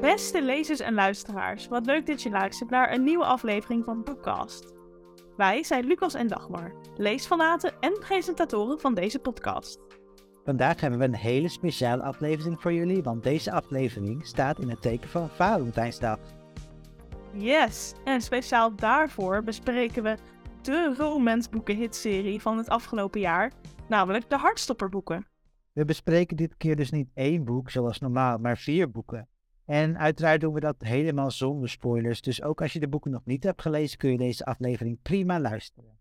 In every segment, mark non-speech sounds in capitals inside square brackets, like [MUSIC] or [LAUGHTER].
Beste lezers en luisteraars, wat leuk dat je luistert naar een nieuwe aflevering van Bookcast. Wij zijn Lucas en Dagmar, leesfanaten en presentatoren van deze podcast. Vandaag hebben we een hele speciale aflevering voor jullie, want deze aflevering staat in het teken van Valentijnsdag. Yes, en speciaal daarvoor bespreken we de romansboeken-hitserie van het afgelopen jaar, namelijk de Hartstopperboeken. We bespreken dit keer dus niet één boek zoals normaal, maar vier boeken. En uiteraard doen we dat helemaal zonder spoilers, dus ook als je de boeken nog niet hebt gelezen, kun je deze aflevering prima luisteren.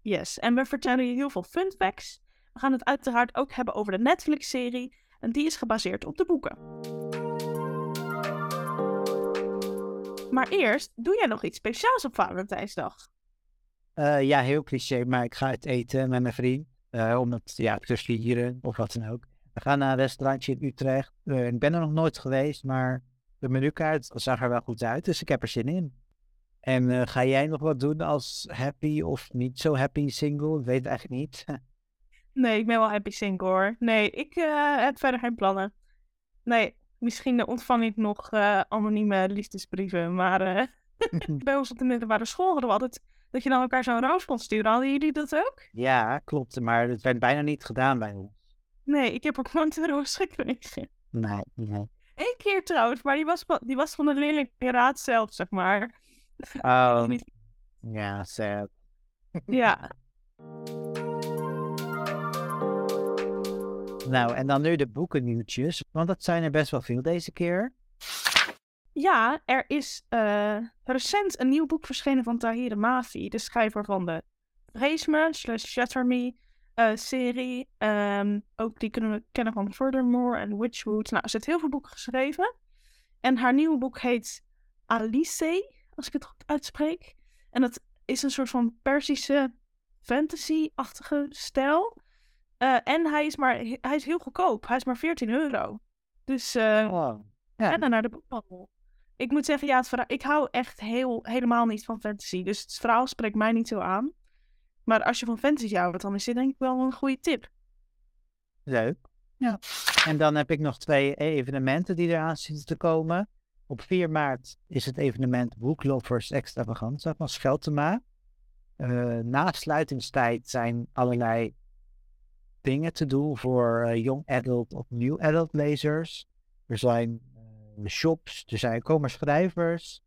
Yes, en we vertellen je heel veel fun facts. We gaan het uiteraard ook hebben over de Netflix-serie, en die is gebaseerd op de boeken. Maar eerst, doe jij nog iets speciaals op Valentijnsdag? Uh, ja, heel cliché, maar ik ga uit eten met mijn vriend. Uh, om het ja, te vieren of wat dan ook. We gaan naar een restaurantje in Utrecht. Uh, ik ben er nog nooit geweest, maar de menukaart zag er wel goed uit, dus ik heb er zin in. En uh, ga jij nog wat doen als happy of niet zo happy single? Ik weet het eigenlijk niet. [LAUGHS] nee, ik ben wel happy single hoor. Nee, ik heb verder geen plannen. Nee, misschien ontvang ik nog anonieme liefdesbrieven, maar [LAUGHS] bij ons op de middelbare school hadden we altijd dat je dan elkaar zo'n roos kon sturen. Hadden jullie dat ook? Ja, klopt. Maar het werd bijna niet gedaan bij ons. Nee, ik heb ook nooit een roos gekregen. Nee, nee. Eén keer trouwens, maar die was, die was van de leerlingpiraat zelf, zeg maar. [LAUGHS] Oh, ja, sad. Ja. nou, en dan nu de boekennieuwtjes, want dat zijn er best wel veel deze keer. Ja, er is uh, recent een nieuw boek verschenen van Tahir Mafi, de schrijver van de Race slash Shatter Me uh, serie. Um, ook die kunnen we kennen van Furthermore en Witchwood. Nou, ze heeft heel veel boeken geschreven. En haar nieuwe boek heet Alice, als ik het goed uitspreek. En dat is een soort van Persische fantasy-achtige stijl. Uh, en hij is, maar, hij is heel goedkoop. Hij is maar 14 euro. Dus uh, wow. ja. en dan naar de boekhandel ik moet zeggen, ja, het verhaal, ik hou echt heel, helemaal niet van fantasy. Dus het verhaal spreekt mij niet zo aan. Maar als je van fantasy houdt, dan is dit denk ik wel een goede tip. Leuk. Ja. En dan heb ik nog twee evenementen die eraan zitten te komen. Op 4 maart is het evenement Booklovers Extravaganza van Scheltema. Uh, na sluitingstijd zijn allerlei dingen te doen voor uh, young adult of new adult lezers. Er zijn shops, er zijn komen schrijvers.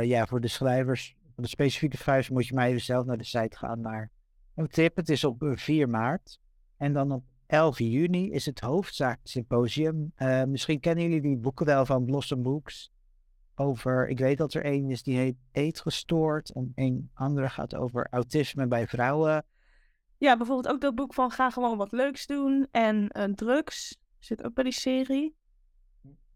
Ja, voor de schrijvers, voor de specifieke schrijvers moet je maar even zelf naar de site gaan. Maar een tip, het is op 4 eh, maart. En dan op 11 juni is het hoofdzaak symposium. Uh, misschien kennen jullie die boeken wel van Blossom Books. Over, ik weet dat er één is die heet Eetgestoord. En een andere gaat over autisme bij vrouwen. Ja, bijvoorbeeld ook dat boek van Ga gewoon wat leuks doen. En uh, drugs zit ook bij die serie.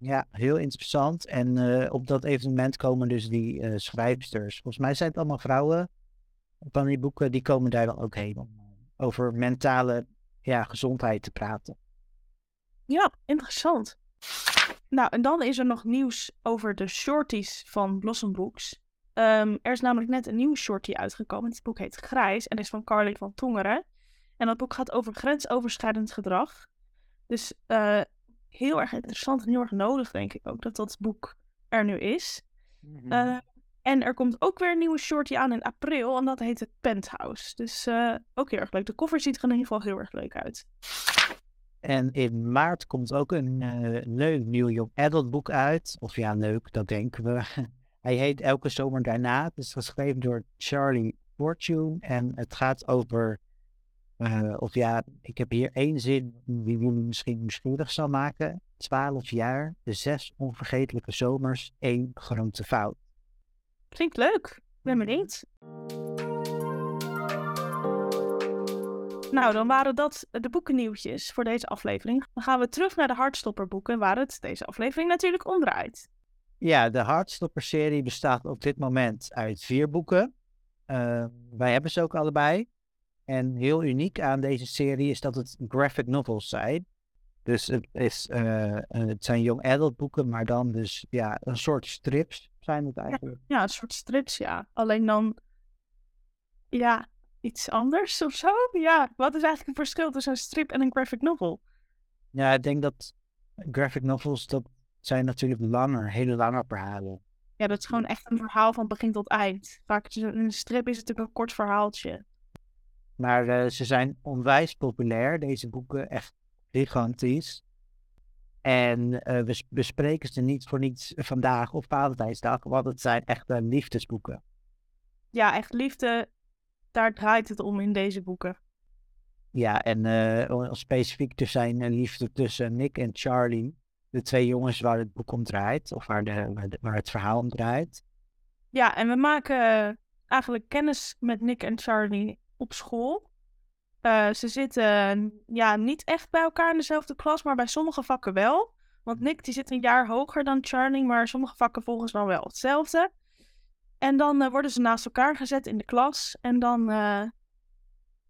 Ja, heel interessant. En uh, op dat evenement komen dus die uh, schrijfsters. Volgens mij zijn het allemaal vrouwen van die boeken. Die komen daar dan ook heen om eh, over mentale ja, gezondheid te praten. Ja, interessant. Nou, en dan is er nog nieuws over de shorties van Blossom Books. Um, er is namelijk net een nieuw shorty uitgekomen. Het boek heet Grijs en is van Carly van Tongeren. En dat boek gaat over grensoverschrijdend gedrag. Dus heel erg interessant en heel erg nodig, denk ik ook, dat dat boek er nu is. Mhm. Eh, en er komt ook weer een nieuwe shorty aan in april en dat heet het Penthouse. Dus uh, ook heel erg leuk. De cover ziet er in ieder geval heel erg leuk uit. En in maart komt ook een uh, leuk nieuw young adult boek uit. Of ja, leuk, dat denken we. [LAUGHS] Hij heet Elke Zomer Daarna. Het is geschreven door Charlie Fortune. En het gaat over uh, of ja, ik heb hier één zin die jullie misschien nieuwsgierig zal maken. Twaalf jaar, de zes onvergetelijke zomers, één grote fout. Klinkt leuk. Ben benieuwd. Nou, dan waren dat de boekennieuwtjes voor deze aflevering. Dan gaan we terug naar de Hartstopper-boeken, waar het deze aflevering natuurlijk om draait. Ja, de Hartstopper-serie bestaat op dit moment uit vier boeken. Uh, wij hebben ze ook allebei. En heel uniek aan deze serie is dat het graphic novels zijn. Dus het, is, uh, het zijn young adult boeken, maar dan dus ja, een soort strips zijn het eigenlijk. Ja, ja, een soort strips, ja. Alleen dan ja, iets anders of zo. Ja, wat is eigenlijk het verschil tussen een strip en een graphic novel? Ja, ik denk dat graphic novels, dat zijn natuurlijk langer, hele lange verhalen. Ja, dat is gewoon echt een verhaal van begin tot eind. Vaak is een strip is het natuurlijk een kort verhaaltje. Maar uh, ze zijn onwijs populair, deze boeken. Echt gigantisch. En uh, we bespreken ze niet voor niets vandaag op Valentijnsdag, want het zijn echte liefdesboeken. Ja, echt liefde, daar draait het om in deze boeken. Ja, en uh, specifiek te zijn liefde tussen Nick en Charlie de twee jongens waar het boek om draait, of waar, de, waar, het verhaal om draait. Ja, en we maken eigenlijk kennis met Nick en Charlie op school. Uh, ze zitten ja, niet echt bij elkaar in dezelfde klas, maar bij sommige vakken wel. Want Nick die zit een jaar hoger dan Charlie, maar sommige vakken volgen ze dan wel hetzelfde. En dan uh, worden ze naast elkaar gezet in de klas. En dan, uh,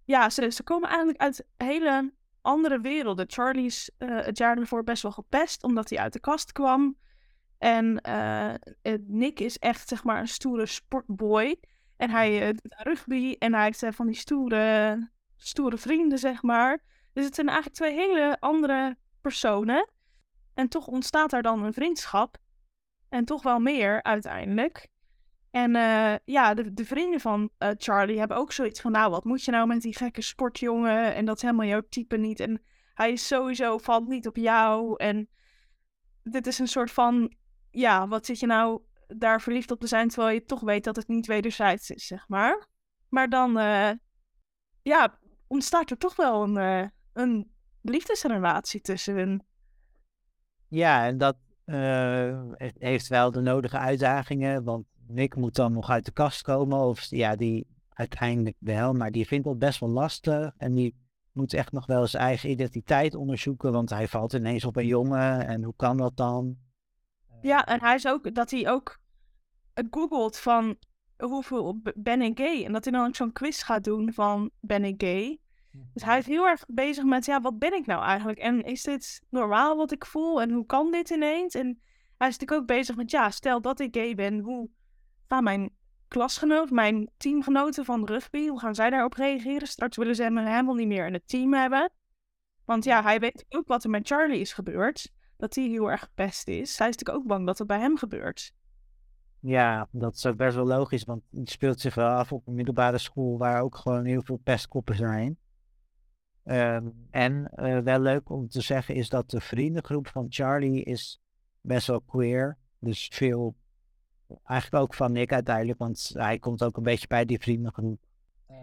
ja, ze, ze komen eigenlijk uit hele andere werelden. Charlie is het jaar ervoor best wel gepest, omdat hij uit de kast kwam. En Nick is echt, zeg maar, een stoere sportboy. En hij uh, doet rugby en hij heeft van die stoere, stoere vrienden, zeg maar. Dus het zijn eigenlijk twee hele andere personen. En toch ontstaat daar dan een vriendschap. En toch wel meer uiteindelijk. En uh, ja, de, de, vrienden van Charlie hebben ook zoiets van, nou, wat moet je nou met die gekke sportjongen? En dat is helemaal jouw type niet. En hij is sowieso, valt niet op jou. En dit is een soort van, ja, wat zit je nou daar verliefd op te zijn, terwijl je toch weet dat het niet wederzijds is, zeg maar. Maar dan, uh, ja, ontstaat er toch wel een, een liefdesrelatie tussen hen. Ja, en dat heeft wel de nodige uitdagingen, want Nick moet dan nog uit de kast komen. Of ja, die uiteindelijk wel. Maar die vindt dat best wel lastig. En die moet echt nog wel zijn eigen identiteit onderzoeken. Want hij valt ineens op een jongen. En hoe kan dat dan? Ja, en hij is ook dat hij ook googelt van hoeveel ben ik gay? En dat hij dan ook zo'n quiz gaat doen van ben ik gay? Dus hij is heel erg bezig met, ja, wat ben ik nou eigenlijk? En is dit normaal wat ik voel? En hoe kan dit ineens? En hij is natuurlijk ook bezig met, ja, stel dat ik gay ben, hoe gaan mijn klasgenoot, mijn teamgenoten van rugby, hoe gaan zij daarop reageren? Straks willen ze hem helemaal niet meer in het team hebben. Want ja, hij weet ook wat er met Charlie is gebeurd. Dat hij heel erg gepest is. Hij is natuurlijk ook bang dat het bij hem gebeurt. Ja, dat is ook best wel logisch, want het speelt zich wel af op een middelbare school waar ook gewoon heel veel pestkoppen zijn. Ehm, en uh, wel leuk om te zeggen is dat de vriendengroep van Charlie is best wel queer. Dus veel Eigenlijk ook van Nick uiteindelijk, want hij komt ook een beetje bij die vriendengroep.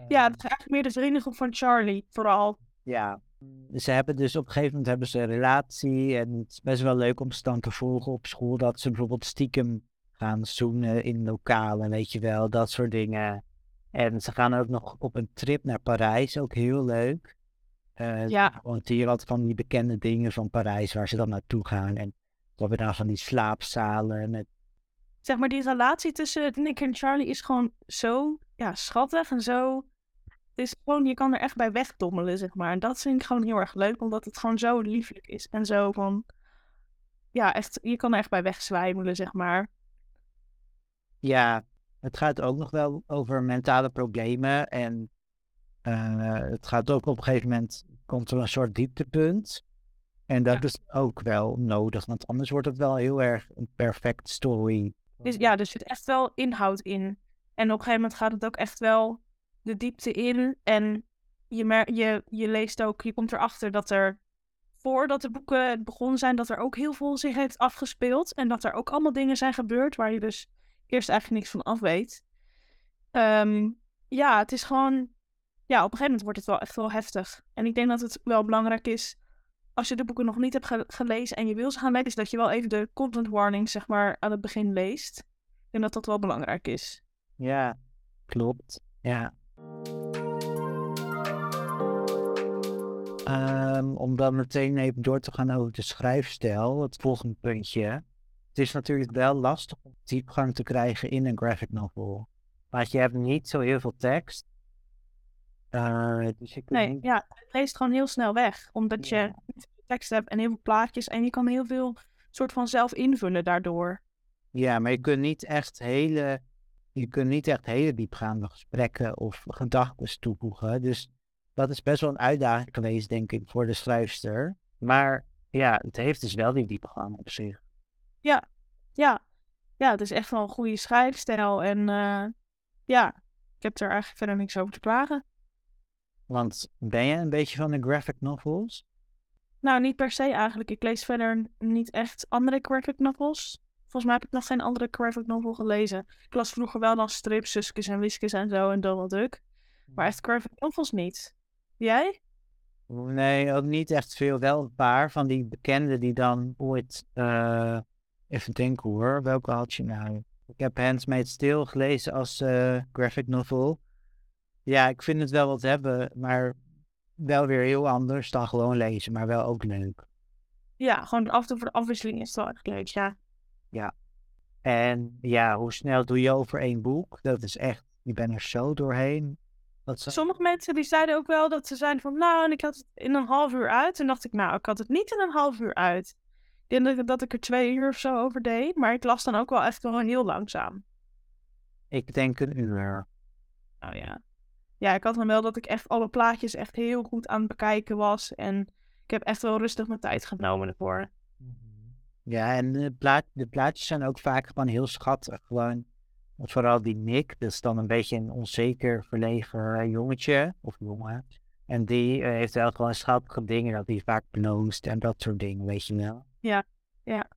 Ja, het is eigenlijk meer de vriendengroep van Charlie, vooral. Ja, ze hebben dus op een gegeven moment hebben ze een relatie en het is best wel leuk om ze dan te volgen op school, dat ze bijvoorbeeld stiekem gaan zoenen in lokalen, weet je wel, dat soort dingen. En ze gaan ook nog op een trip naar Parijs, ook heel leuk. Uh, ja. Want hier had van die bekende dingen van Parijs waar ze dan naartoe gaan. En dan hebben daar van die slaapzalen met zeg maar, die relatie tussen Nick en Charlie is gewoon zo ja, schattig en zo. Het is gewoon, je kan er echt bij wegdommelen, zeg maar. En dat vind ik gewoon heel erg leuk, omdat het gewoon zo lieflijk is. En zo van, ja, echt, je kan er echt bij wegzwijmelen, zeg maar. Ja, het gaat ook nog wel over mentale problemen. En uh, het gaat ook op een gegeven moment, komt er een soort dieptepunt. En dat is ook wel nodig, want anders wordt het wel heel erg een perfect story dus ja, er zit echt wel inhoud in. En op een gegeven moment gaat het ook echt wel de diepte in. En je, mer je, je leest ook, je komt erachter dat er voordat de boeken begonnen zijn, dat er ook heel veel zich heeft afgespeeld. En dat er ook allemaal dingen zijn gebeurd waar je dus eerst eigenlijk niks van af weet. Ehm, ja, het is gewoon. Ja, op een gegeven moment wordt het wel echt wel heftig. En ik denk dat het wel belangrijk is als je de boeken nog niet hebt gelezen en je wil ze gaan lezen, is dat je wel even de content warnings zeg maar, aan het begin leest. Ik denk dat dat wel belangrijk is. Ja, klopt. Ja. Um, om dan meteen even door te gaan over de schrijfstijl, het volgende puntje. Het is natuurlijk wel lastig om diepgang te krijgen in een graphic novel. Want je hebt niet zo heel veel tekst. Uh, dus nee, ja, het leest gewoon heel snel weg. Omdat je tekst hebt en heel veel plaatjes. En je kan heel veel soort van zelf invullen daardoor. Ja, maar je kunt niet echt hele, je kunt niet echt hele diepgaande gesprekken of gedachten toevoegen. Dus dat is best wel een uitdaging geweest, denk ik, voor de schrijfster. Maar ja, het heeft dus wel die diepgang op zich. Ja, ja. Ja, het is echt wel een goede schrijfstijl. En uh, ja, ik heb er eigenlijk verder niks over te klagen. Want ben je een beetje van de graphic novels? Nou, niet per se eigenlijk. Ik lees verder niet echt andere graphic novels. Volgens mij heb ik nog geen andere graphic novel gelezen. Ik las vroeger wel dan strips, Suskes en Wiskes en zo en Donald Duck. Maar echt graphic novels niet. Jij? Nee, ook niet echt veel. Wel een paar van die bekenden die dan ooit... Uh, even denken hoor, welke had je nou? Ik heb Handmaid's stil gelezen als uh, graphic novel. Ja, ik vind het wel wat hebben, maar wel weer heel anders dan gewoon lezen, maar wel ook leuk. Ja, gewoon af en toe voor de afwisseling is het wel echt leuk, ja. Ja. En ja, hoe snel doe je over één boek? Dat is echt, je bent er zo doorheen. Sommige mensen die zeiden ook wel dat ze zeiden van, nou, en ik had het in een half uur uit. En dacht ik, nou, ik had het niet in een half uur uit. Ik denk dat ik er twee uur of zo over deed, maar ik las dan ook wel echt wel heel langzaam. Ik denk een uur. Oh ja. Ja, ik had dan wel dat ik echt alle plaatjes echt heel goed aan het bekijken was. En ik heb echt wel rustig mijn tijd genomen ervoor. Mhm. Ja, en de, plaat, de plaatjes zijn ook vaak gewoon heel schattig. Gewoon, vooral die Nick, dat is dan een beetje een onzeker, verlegen jongetje of jongen. En die uh, heeft wel gewoon schattige dingen dat hij vaak benoemd en dat soort dingen, weet je wel. Ja, ja.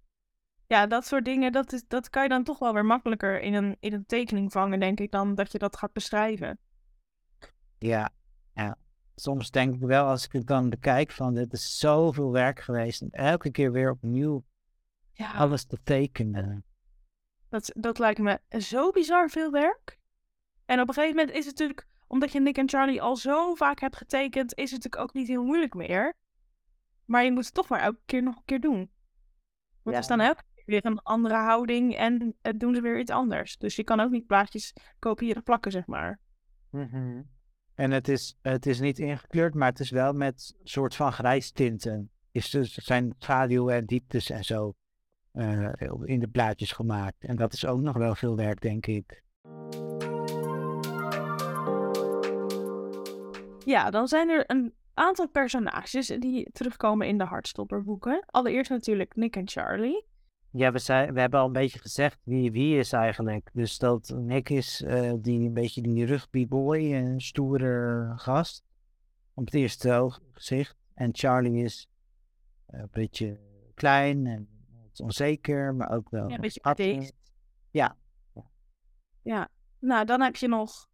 Ja, dat soort dingen, dat, is, dat kan je dan toch wel weer makkelijker in een, in een tekening vangen, denk ik, dan dat je dat gaat beschrijven. Ja, ja. Soms denk ik wel, als ik het dan bekijk, van dit is zoveel werk geweest. En elke keer weer opnieuw ja. alles te tekenen. Dat, dat lijkt me zo bizar veel werk. En op een gegeven moment is het natuurlijk, omdat je Nick en Charlie al zo vaak hebt getekend, is het natuurlijk ook niet heel moeilijk meer. Maar je moet het toch maar elke keer nog een keer doen. Want ja. er staan elke keer weer een andere houding en het doen ze weer iets anders. Dus je kan ook niet plaatjes kopiëren plakken, zeg maar. Mm En het is, het is niet ingekleurd, maar het is wel met soort van grijstinten. Is dus, er zijn schaduwen en dieptes en zo uh, in de plaatjes gemaakt. En dat is ook nog wel veel werk, denk ik. Ja, dan zijn er een aantal personages die terugkomen in de Hartstopperboeken. Allereerst natuurlijk Nick en Charlie. Ja, we, zijn, we hebben al een beetje gezegd wie wie is eigenlijk. Dus dat Nick is uh, die een beetje die rugbyboy, een stoere gast. Op het eerste gezicht. En Charlie is uh, een beetje klein en onzeker, maar ook wel. Ja, een beetje Ja. Ja, nou dan heb je nog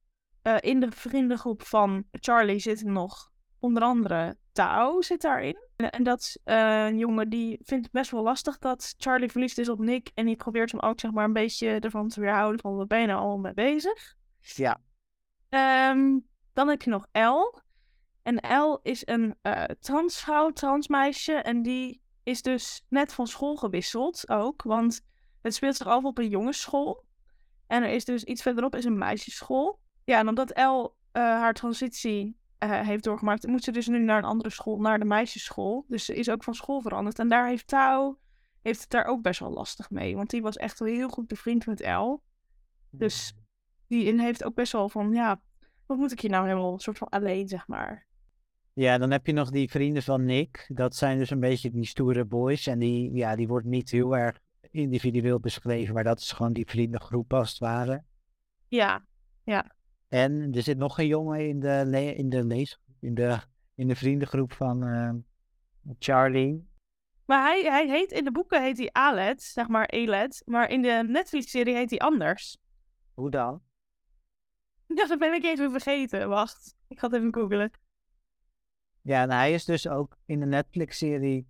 uh, in de vriendengroep van Charlie zitten nog onder andere Tao zit daarin. En, en dat is uh, een jongen die vindt het best wel lastig dat Charlie verliefd is op Nick. En die probeert hem ook zeg maar een beetje ervan te weerhouden van we ben je nou al mee bezig. Ja. Um, dan heb je nog El. En El is een uh, transvrouw, transmeisje. En die is dus net van school gewisseld ook. Want het speelt zich af op een jongensschool. En er is dus iets verderop is een meisjesschool. Ja, en omdat El uh, haar transitie uh, heeft doorgemaakt, moet ze dus nu naar een andere school, naar de meisjesschool. Dus ze is ook van school veranderd. En daar heeft Tao heeft het daar ook best wel lastig mee. Want die was echt wel heel goed bevriend met El. Dus hmm. die heeft ook best wel van, ja, wat moet ik hier nou helemaal een soort van alleen, zeg maar. Ja, dan heb je nog die vrienden van Nick. Dat zijn dus een beetje die stoere boys. En die, ja, die wordt niet heel erg individueel beschreven, maar dat is gewoon die vriendengroep als het ware. Ja, ja. En er zit nog een jongen in de, in de, lees, in de, in de vriendengroep van uh, Charlie. Maar hij, hij heet, in de boeken heet hij Alet, zeg maar Elet. Maar in de Netflix-serie heet hij anders. Hoe dan? [LAUGHS] Ja, dat ben ik even vergeten. Wacht, ik ga het even googlen. Ja, en hij is dus ook in de Netflix-serie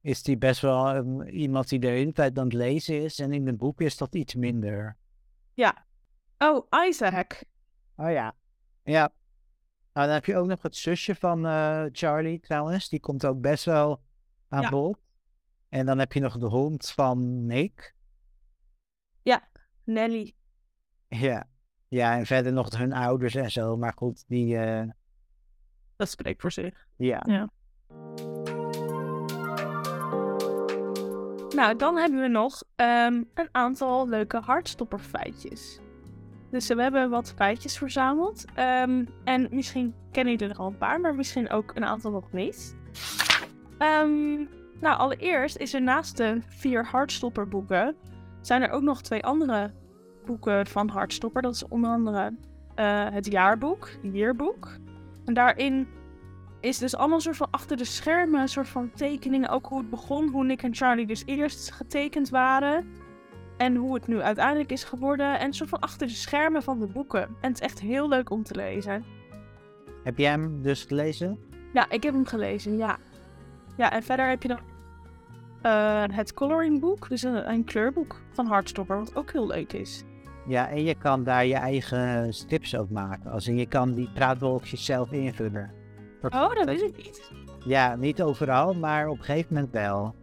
is hij best wel um, iemand die de hele tijd aan het lezen is. En in het boek is dat iets minder. Ja. Oh, Isaac. Oh ja. Ja. Nou, dan heb je ook nog het zusje van uh, Charlie trouwens. Die komt ook best wel aan ja. bod. En dan heb je nog de hond van Nick. Ja, Nelly. Ja. Ja, en verder nog hun ouders en zo. Maar goed, die... Uh, dat spreekt voor zich. Ja. ja. Nou, dan hebben we nog um, een aantal leuke hartstopperfeitjes. Dus we hebben wat feitjes verzameld. Um, en misschien kennen jullie er al een paar, maar misschien ook een aantal nog niet. Um, Nou, allereerst is er naast de vier Hartstopper boeken, zijn er ook nog twee andere boeken van Hartstopper. Dat is onder andere uh, het jaarboek, yearbook. En daarin is dus allemaal soort van achter de schermen, soort van tekeningen. Ook hoe het begon, hoe Nick en Charlie dus eerst getekend waren. En hoe het nu uiteindelijk is geworden. En een soort van achter de schermen van de boeken. En het is echt heel leuk om te lezen. Heb jij hem dus gelezen? Ja, ik heb hem gelezen, ja. Ja, en verder heb je dan uh, het coloringboek. Dus een, een kleurboek van Heartstopper, wat ook heel leuk is. Ja, en je kan daar je eigen strips ook maken. Als in je kan die praatwolkjes zelf invullen. oh, dat weet ik niet. Ja, niet overal, maar op een gegeven moment wel.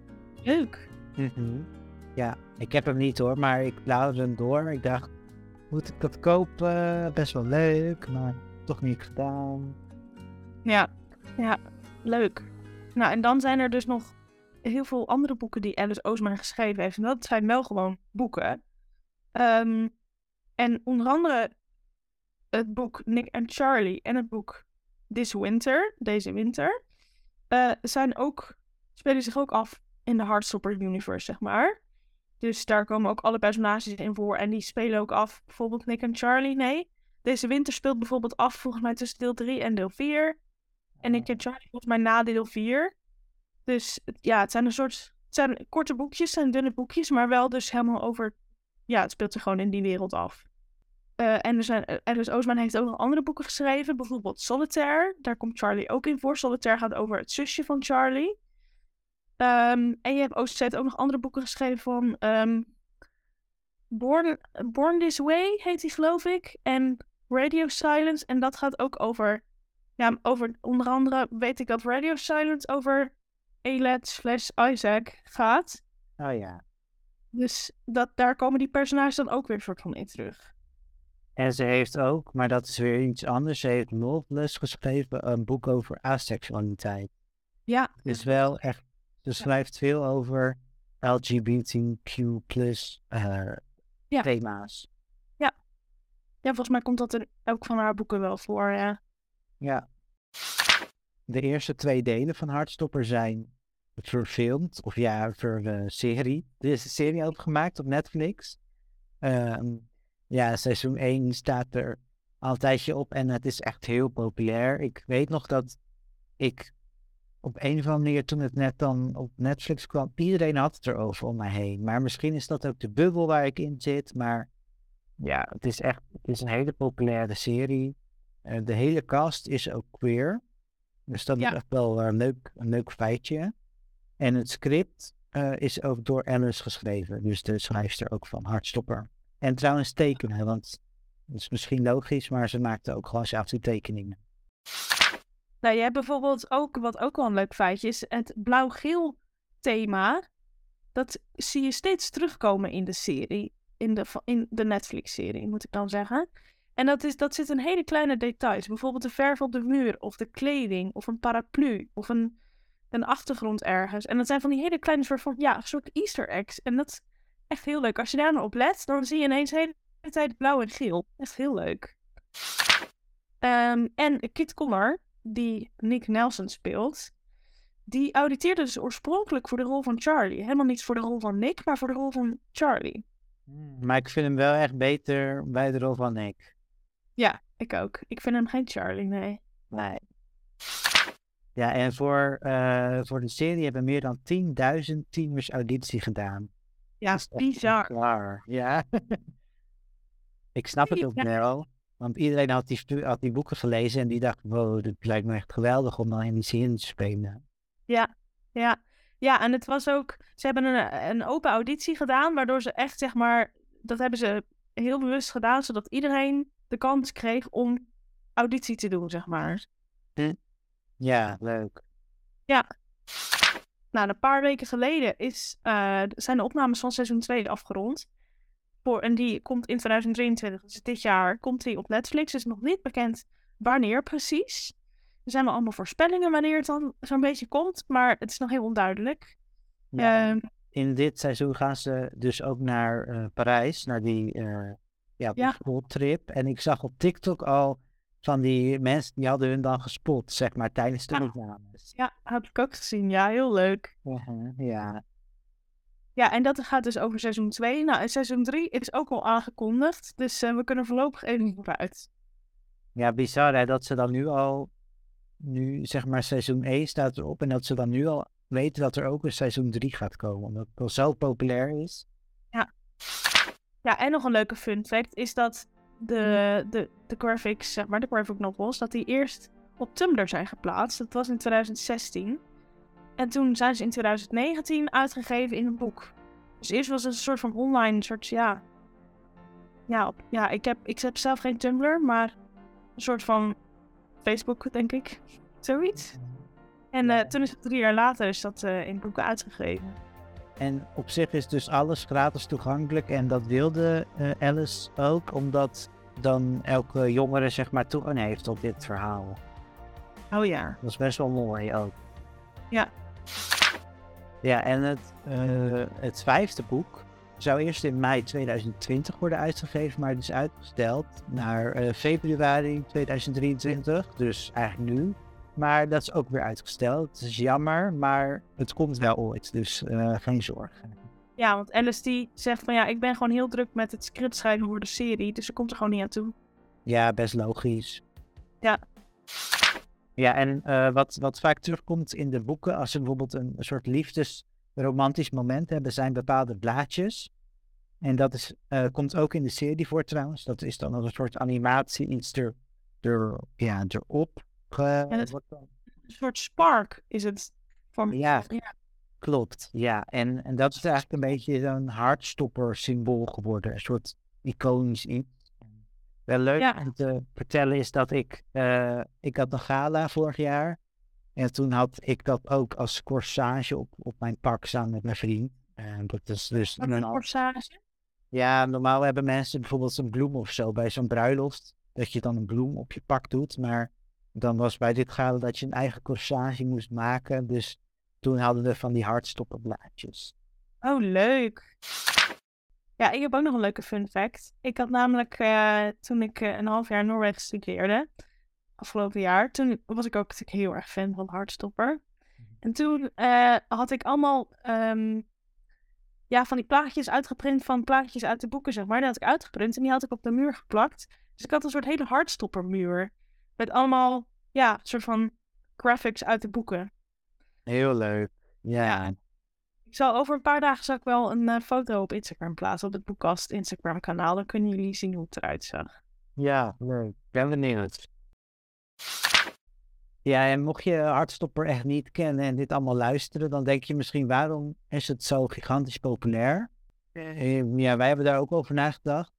Leuk. Mhm. Ja, ik heb hem niet hoor, maar ik bladerde hem door. Ik dacht, moet ik dat kopen? Best wel leuk, maar toch niet gedaan. Ja, ja, leuk. Nou, en dan zijn er dus nog heel veel andere boeken die Alice Oosman geschreven heeft. En dat zijn wel gewoon boeken. Um, en onder andere het boek Nick and Charlie en het boek This Winter, deze winter, uh, zijn ook, spelen zich ook af in de Heartstopper universe, zeg maar. Dus daar komen ook alle personages in voor en die spelen ook af, bijvoorbeeld Nick en Charlie, nee. Deze winter speelt bijvoorbeeld af volgens mij tussen deel 3 en deel 4. En Nick en Charlie volgens mij na deel 4. Dus ja, het zijn een soort, het zijn korte boekjes, zijn dunne boekjes, maar wel dus helemaal over, ja, het speelt zich gewoon in die wereld af. Uh, en er zijn, Alice Oosman heeft ook nog andere boeken geschreven, bijvoorbeeld Solitaire. Daar komt Charlie ook in voor. Solitaire gaat over het zusje van Charlie. Um, en je hebt OZ ook nog andere boeken geschreven van um, Born, Born This Way, heet die geloof ik. En Radio Silence. En dat gaat ook over, ja, over onder andere weet ik dat Radio Silence over Elet slash Isaac gaat. Oh ja. Dus dat, daar komen die personages dan ook weer soort van in terug. En ze heeft ook, maar dat is weer iets anders, ze heeft Novelist geschreven, een boek over asexualiteit. Ja. Is wel echt, ze schrijft veel over LGBTQ plus uh, ja. thema's. Ja. Ja, volgens mij komt dat in elk van haar boeken wel voor, ja. Ja. De eerste twee delen van Hartstopper zijn verfilmd, of ja, voor de serie. Er is een serie ook gemaakt op Netflix. Um, ja, seizoen 1 staat er al een tijdje op en het is echt heel populair. Ik weet nog dat ik op een of andere manier, toen het net dan op Netflix kwam, iedereen had het erover om mij heen. Maar misschien is dat ook de bubbel waar ik in zit. Maar ja, het is echt het is een hele populaire serie. Uh, de hele cast is ook queer. Dus dat is echt wel een leuk, een leuk feitje. En het script uh, is ook door Alice geschreven. Dus de schrijfster ook van Hartstopper. En trouwens tekenen, want dat is misschien logisch, maar ze maakte ook gewoon zelf die tekeningen. Nou, je hebt bijvoorbeeld ook, wat ook wel een leuk feitje is, het blauw-geel thema. Dat zie je steeds terugkomen in de serie, in de, in de Netflix-serie, moet ik dan zeggen. En dat, is, dat zit in hele kleine details. Bijvoorbeeld de verf op de muur, of de kleding, of een paraplu, of een, een achtergrond ergens. En dat zijn van die hele kleine soort van, ja, soort easter eggs. En dat echt heel leuk. Als je daar nou op let, dan zie je ineens de hele tijd blauw en geel. Echt heel leuk. Um, en Kit Connor, die Nick Nelson speelt, die auditeerde dus oorspronkelijk voor de rol van Charlie. Helemaal niet voor de rol van Nick, maar voor de rol van Charlie. Hmm, maar ik vind hem wel echt beter bij de rol van Nick. Ja, ik ook. Ik vind hem geen Charlie, nee. Nee. Ja, en voor, uh, voor de serie hebben meer dan 10.000 teamers auditie gedaan. Ja, bizar. Klaar, ja. [LAUGHS] ik snap het ook wel. Want iedereen had die, had die boeken gelezen en die dacht, wow, dit lijkt me echt geweldig om dan in die serie te spelen. Ja, ja. Ja, en het was ook, ze hebben een, een open auditie gedaan, waardoor ze echt, zeg maar, dat hebben ze heel bewust gedaan, zodat iedereen de kans kreeg om auditie te doen, zeg maar. Hm. Ja, leuk. Ja. Nou, een paar weken geleden is, uh, zijn de opnames van seizoen 2 afgerond. Voor, en die komt in 2023, dus dit jaar, komt die op Netflix. Het is nog niet bekend wanneer precies. Er zijn wel allemaal voorspellingen wanneer het dan zo'n beetje komt, maar het is nog heel onduidelijk. Ja, uh, in dit seizoen gaan ze dus ook naar uh, Parijs, naar die uh, ja, ja. trip. En ik zag op TikTok al van die mensen die hadden hun dan gespot, zeg maar, tijdens de Ja. opnames. Ja, heb ik ook gezien. Ja, heel leuk. Mhm, Ja, Ja, en dat gaat dus over seizoen 2. Nou, en seizoen 3 is ook al aangekondigd. Dus eh, we kunnen voorlopig even niet vooruit. ja, bizar hè, dat ze dan nu al, nu zeg maar seizoen 1 staat erop en dat ze dan nu al weten dat er ook een seizoen 3 gaat komen, omdat het al zo populair is. Ja, en nog een leuke fun fact is dat de, de, de graphics, zeg maar, de graphic novels, dat die eerst op Tumblr zijn geplaatst. Dat was in 2016. En toen zijn ze in 2019 uitgegeven in een boek. Dus eerst was het een soort van online, soort, ja... Ja, op, ja ik, heb, ik heb zelf geen Tumblr, maar een soort van Facebook, denk ik. Zoiets. En eh, toen is het drie jaar later is dat eh, in boeken uitgegeven. En op zich is dus alles gratis toegankelijk en dat wilde eh, Alice ook, omdat dan elke jongere zeg maar toegang heeft tot dit verhaal. Oh ja. Dat is best wel mooi ook. Ja. Ja, en het, eh, het vijfde boek zou eerst in mei 2020 worden uitgegeven, maar het is uitgesteld naar eh, februari 2023, dus eigenlijk nu. Maar dat is ook weer uitgesteld. Het is jammer, maar het komt wel ooit, dus eh, geen zorgen. Ja, want Alice die zegt van ja, ik ben gewoon heel druk met het script schrijven voor de serie. Dus ze komt er gewoon niet aan toe. Ja, best logisch. Ja. Ja, en eh, wat, wat vaak terugkomt in de boeken, als ze bijvoorbeeld een, een soort liefdesromantisch moment hebben, zijn bepaalde blaadjes. En dat is, eh, komt ook in de serie voor trouwens. Dat is dan als een soort animatie, iets er, er, ja, erop. ge- dat- Een soort spark is het. Voor Ja. ja. Klopt, ja. En, en dat is eigenlijk een beetje zo'n hartstopper symbool geworden. Een soort iconisch iets. Wel leuk Ja. om te vertellen is dat ik, eh, ik had een gala vorig jaar. En toen had ik dat ook als corsage op, op mijn pak samen met mijn vriend. En dat is dus Wat een corsage. ja, normaal hebben mensen bijvoorbeeld een bloem of zo bij zo'n bruiloft. Dat je dan een bloem op je pak doet. Maar dan was bij dit gala dat je een eigen corsage moest maken. Dus toen hadden we van die hartstopperblaadjes. Oh, leuk. Ja, ik heb ook nog een leuke fun fact. Ik had namelijk eh, toen ik eh, een half jaar in Noorwegen studeerde, afgelopen jaar, toen was ik ook natuurlijk heel erg fan van Hardstopper. En toen eh, had ik allemaal ehm, ja, van die plaatjes uitgeprint van plaatjes uit de boeken, zeg maar. Die had ik uitgeprint en die had ik op de muur geplakt. Dus ik had een soort hele Hardstopper-muur. Met allemaal, ja, soort van graphics uit de boeken. Heel leuk. Ja. Ik zal over een paar dagen zal ik wel een eh, foto op Instagram plaatsen, op het Boekkast Instagram kanaal. Dan kunnen jullie zien hoe het eruit zag. Ja, leuk. Ben benieuwd. Ja, en mocht je Hartstopper echt niet kennen en dit allemaal luisteren, dan denk je misschien waarom is het zo gigantisch populair? Eh, Ja, wij hebben daar ook over nagedacht.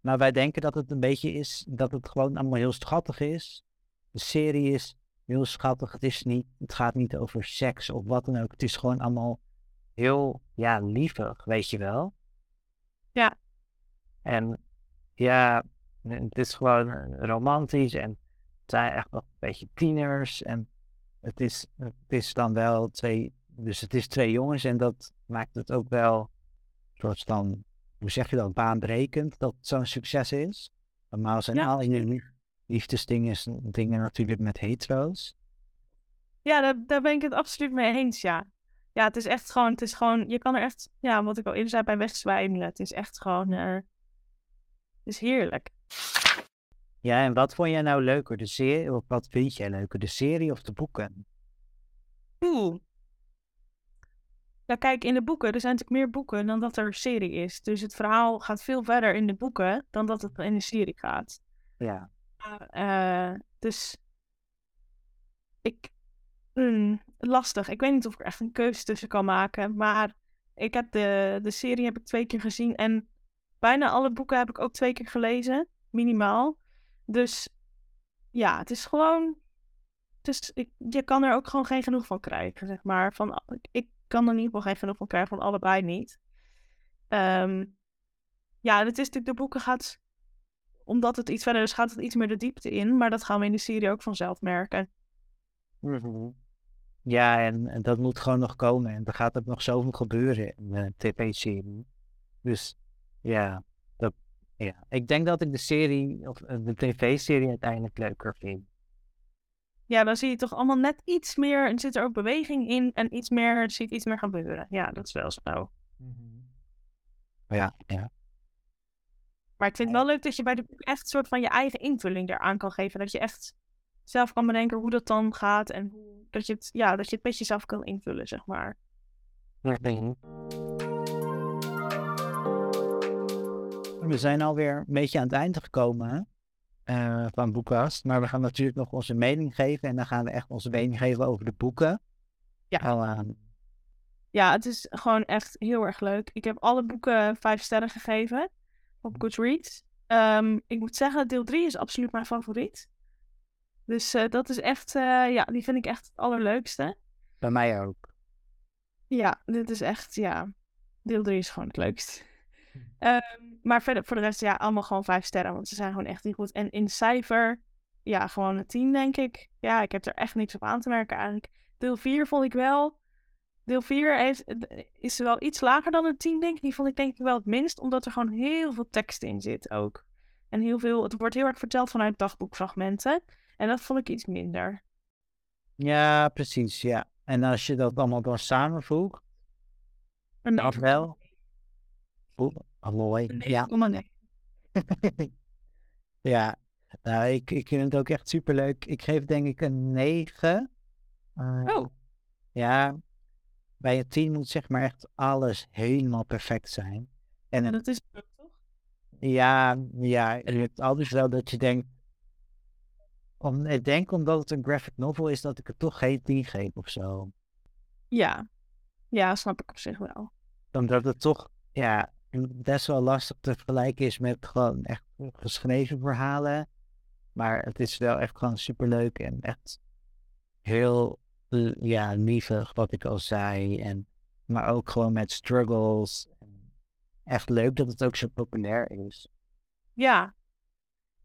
Maar wij denken dat het een beetje is dat het gewoon allemaal heel schattig is. De serie is heel schattig. Het, is niet, het gaat niet over seks of wat dan ook. Het is gewoon allemaal heel ja, lievig, weet je wel. Ja. En ja, het is gewoon eh, romantisch en het zijn echt nog een beetje tieners. En het is, het is dan wel twee, dus het is twee jongens en dat maakt het ook wel soort van, hoe zeg je dat, baanbrekend dat het zo'n succes is. Normaal zijn al je liefdesdingen dingen natuurlijk met hetero's. Ja, daar, daar ben ik het absoluut mee eens, ja. Ja, het is echt gewoon, het is gewoon, je kan er echt, ja, wat ik al eerder zei bij wegzwijmelen. Het is echt gewoon, eh, het is heerlijk. Ja, en wat vond jij nou leuker, de serie, of wat vind jij leuker, de serie of de boeken? Oeh. Ja, kijk, in de boeken, er zijn natuurlijk meer boeken dan dat er een serie is. Dus het verhaal gaat veel verder in de boeken dan dat het in de serie gaat. Ja, Eh, dus ik. Lastig. Ik weet niet of ik er echt een keuze tussen kan maken. Maar ik heb de, de serie heb ik twee keer gezien. En bijna alle boeken heb ik ook twee keer gelezen. Minimaal. Dus ja, het is gewoon. Het is, ik, je kan er ook gewoon geen genoeg van krijgen, zeg maar. Van, ik kan er in ieder geval geen genoeg van krijgen, van allebei niet. Ehm, ja, het is natuurlijk, de boeken gaat omdat het iets verder is, gaat het iets meer de diepte in. Maar dat gaan we in de serie ook vanzelf merken. Ja en, en dat moet gewoon nog komen. En er gaat ook nog zoveel gebeuren in de tv-serie. Dus ja, dat, Ja, ik denk dat ik de serie, of eh, de tv-serie uiteindelijk leuker vind. Ja, dan zie je toch allemaal net iets meer, en zit er ook beweging in en iets meer, zie je iets meer gebeuren. Ja, dat is wel zo. Ja, ja. Maar ik vind het wel leuk dat je bij de echt soort van je eigen invulling eraan kan geven. Dat je echt zelf kan bedenken hoe dat dan gaat en hoe, dat, je het, ja, dat je het met jezelf kan invullen, zeg maar. We zijn alweer een beetje aan het einde gekomen hè, eh, van Boekkast. Maar we gaan natuurlijk nog onze mening geven. En dan gaan we echt onze mening geven over de boeken. Ja. Al aan. Ja, het is gewoon echt heel erg leuk. Ik heb alle boeken vijf sterren gegeven op Goodreads. Ehm, ik moet zeggen, deel 3 is absoluut mijn favoriet. Dus eh, dat is echt, eh, ja, die vind ik echt het allerleukste. Bij mij ook. Ja, dit is echt, ja, deel 3 is gewoon het leukst. Ehm, maar verder, voor de rest, ja, allemaal gewoon vijf sterren, want ze zijn gewoon echt niet goed. En in cijfer, ja, gewoon een 10, denk ik. Ja, ik heb er echt niks op aan te merken eigenlijk. Deel 4 vond ik wel. Deel 4 heeft, is wel iets lager dan een 10, denk ik. Die vond ik denk ik wel het minst, omdat er gewoon heel veel tekst in zit ook. En heel veel, het wordt heel erg verteld vanuit dagboekfragmenten. En dat vond ik iets minder. Ja, precies, ja. En als je dat allemaal door samenvoegt, Een dat wel. Oeh, oh, mooi. Nee, Ja. kom maar nee. ja, nou, ik, ik vind het ook echt superleuk. Ik geef denk ik een 9. Eh, Oh, Ja, bij een 10 moet zeg maar echt alles helemaal perfect zijn. En en dat is toch? ja, ja, en het altijd wel dat je denkt, om, ik denk omdat het een graphic novel is, dat ik het toch geen 10 geef of zo. Ja. Ja, snap ik op zich wel. Omdat het toch, ja, best wel lastig te vergelijken is met gewoon echt geschreven verhalen. Maar het is wel echt gewoon superleuk en echt heel, eh, ja, lievig, wat ik al zei. En, maar ook gewoon met struggles. Echt leuk dat het ook zo populair is. Ja.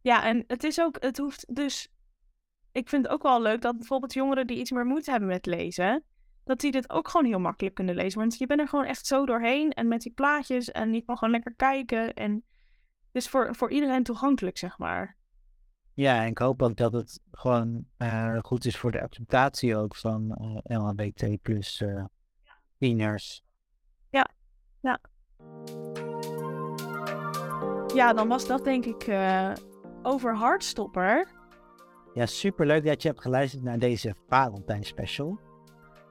Ja, en het is ook, het hoeft dus. Ik vind het ook wel leuk dat bijvoorbeeld jongeren die iets meer moeite hebben met lezen, dat die dit ook gewoon heel makkelijk kunnen lezen. Want je bent er gewoon echt zo doorheen en met die plaatjes en je kan gewoon lekker kijken. En het is voor, voor iedereen toegankelijk, zeg maar. Ja, en ik hoop ook dat het gewoon eh, goed is voor de acceptatie ook van eh LHBT plus eh tieners. Ja, dan was dat denk ik eh, over Hartstopper. Ja, superleuk dat je hebt geluisterd naar deze Valentijn special.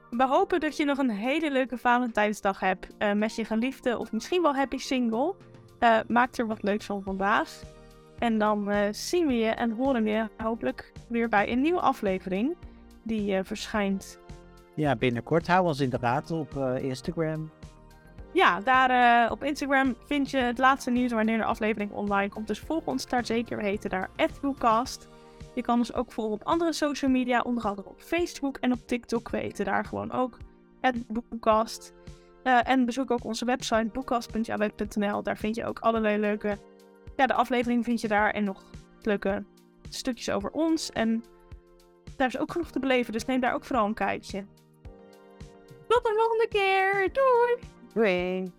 We hopen dat je nog een hele leuke Valentijnsdag hebt eh, met je geliefde of misschien wel happy single. Eh, maak er wat leuks van vandaag. En dan eh, zien we je en horen we je hopelijk weer bij een nieuwe aflevering die verschijnt. Ja, binnenkort hou ons in de gaten op Instagram. Ja, daar op Instagram vind je het laatste nieuws wanneer de aflevering online komt. Dus volg ons daar zeker. We heten daar @boekcast. Je kan ons ook volgen op andere social media, onder andere op Facebook en op TikTok. We heten daar gewoon ook @boekcast. Eh, en bezoek ook onze website boekcast.jaweb.nl. Daar vind je ook allerlei leuke... Ja, de aflevering vind je daar en nog leuke stukjes over ons. En daar is ook genoeg te beleven, dus neem daar ook vooral een kijkje. Tot de volgende keer. Doei! Doei!